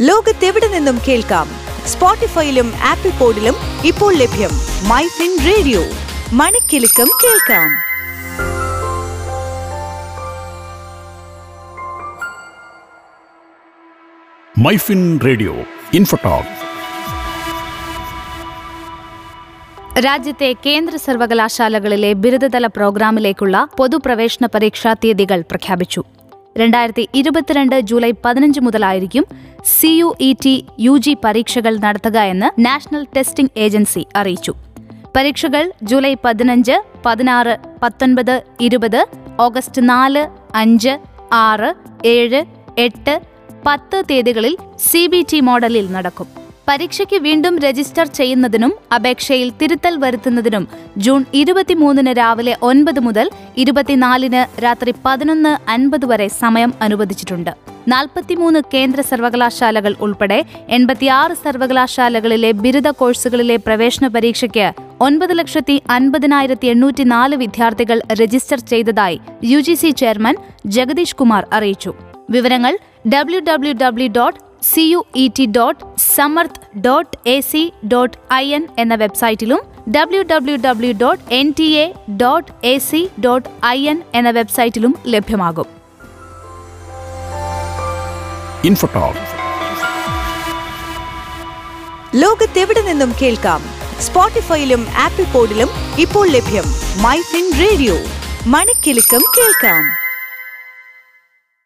ലോകത്തെവിടെ നിന്നും കേൾക്കാം? സ്പോട്ടിഫൈയിലും ആപ്പിൾ പോഡിലും ഇപ്പോൾ ലഭ്യം മൈ ഫിൻ റേഡിയോ. മണിക്കെലക്കം കേൾക്കാം. മൈഫിൻ റേഡിയോ ഇൻഫോടോക്ക് രാജ്യത്തെ കേന്ദ്ര സർവകലാശാലകളിലെ ബിരുദതല പ്രോഗ്രാമിലേക്കുള്ള പൊതുപ്രവേശന പരീക്ഷാ തീയതികൾ പ്രഖ്യാപിച്ചു. രണ്ടായിരത്തി ഇരുപത്തിരണ്ട് ജൂലൈ പതിനഞ്ച് മുതലായിരിക്കും C U E T U G പരീക്ഷകൾ നടത്തുക എന്ന് നാഷണൽ ടെസ്റ്റിംഗ് ഏജൻസി അറിയിച്ചു. പരീക്ഷകൾ ജൂലൈ പതിനഞ്ച് പതിനാറ് പത്തൊൻപത് ഇരുപത് ഓഗസ്റ്റ് നാല് അഞ്ച് ആറ് ഏഴ് എട്ട് പത്ത് തീയതികളിൽ സി ബി ടി മോഡലിൽ നടക്കും. പരീക്ഷയ്ക്ക് വീണ്ടും രജിസ്റ്റർ ചെയ്യുന്നതിനും അപേക്ഷയിൽ തിരുത്തൽ വരുത്തുന്നതിനും ജൂൺ ഇരുപത്തിമൂന്നിന് രാവിലെ ഒൻപത് മുതൽ ഇരുപത്തിനാലിന് രാത്രി പതിനൊന്ന് അൻപത് വരെ സമയം അനുവദിച്ചിട്ടുണ്ട്. നാൽപ്പത്തിമൂന്ന് കേന്ദ്ര സർവകലാശാലകൾ ഉൾപ്പെടെ എൺപത്തിയാറ് സർവകലാശാലകളിലെ ബിരുദ കോഴ്സുകളിലെ പ്രവേശന പരീക്ഷയ്ക്ക് ഒൻപത് ലക്ഷത്തി അൻപതിനായിരത്തി എണ്ണൂറ്റി നാല് വിദ്യാർത്ഥികൾ രജിസ്റ്റർ ചെയ്തതായി U G C chairman Jagadish Kumar അറിയിച്ചു. വിവരങ്ങൾ W W W dot C U E T dot Samarth dot A C dot I N എന്ന വെബ്സൈറ്റിലും W W W dot N T A dot A C dot I N എന്ന വെബ്സൈറ്റിലും ലഭ്യമാകും. ലോകത്തെവിടെ നിന്നും കേൾക്കാം? സ്പോട്ടിഫൈയിലും ആപ്പിൾ പോഡിലും ഇപ്പോൾ ലഭ്യം മൈ ഫിൻ റേഡിയോ. മണിക്കെലക്കം കേൾക്കാം.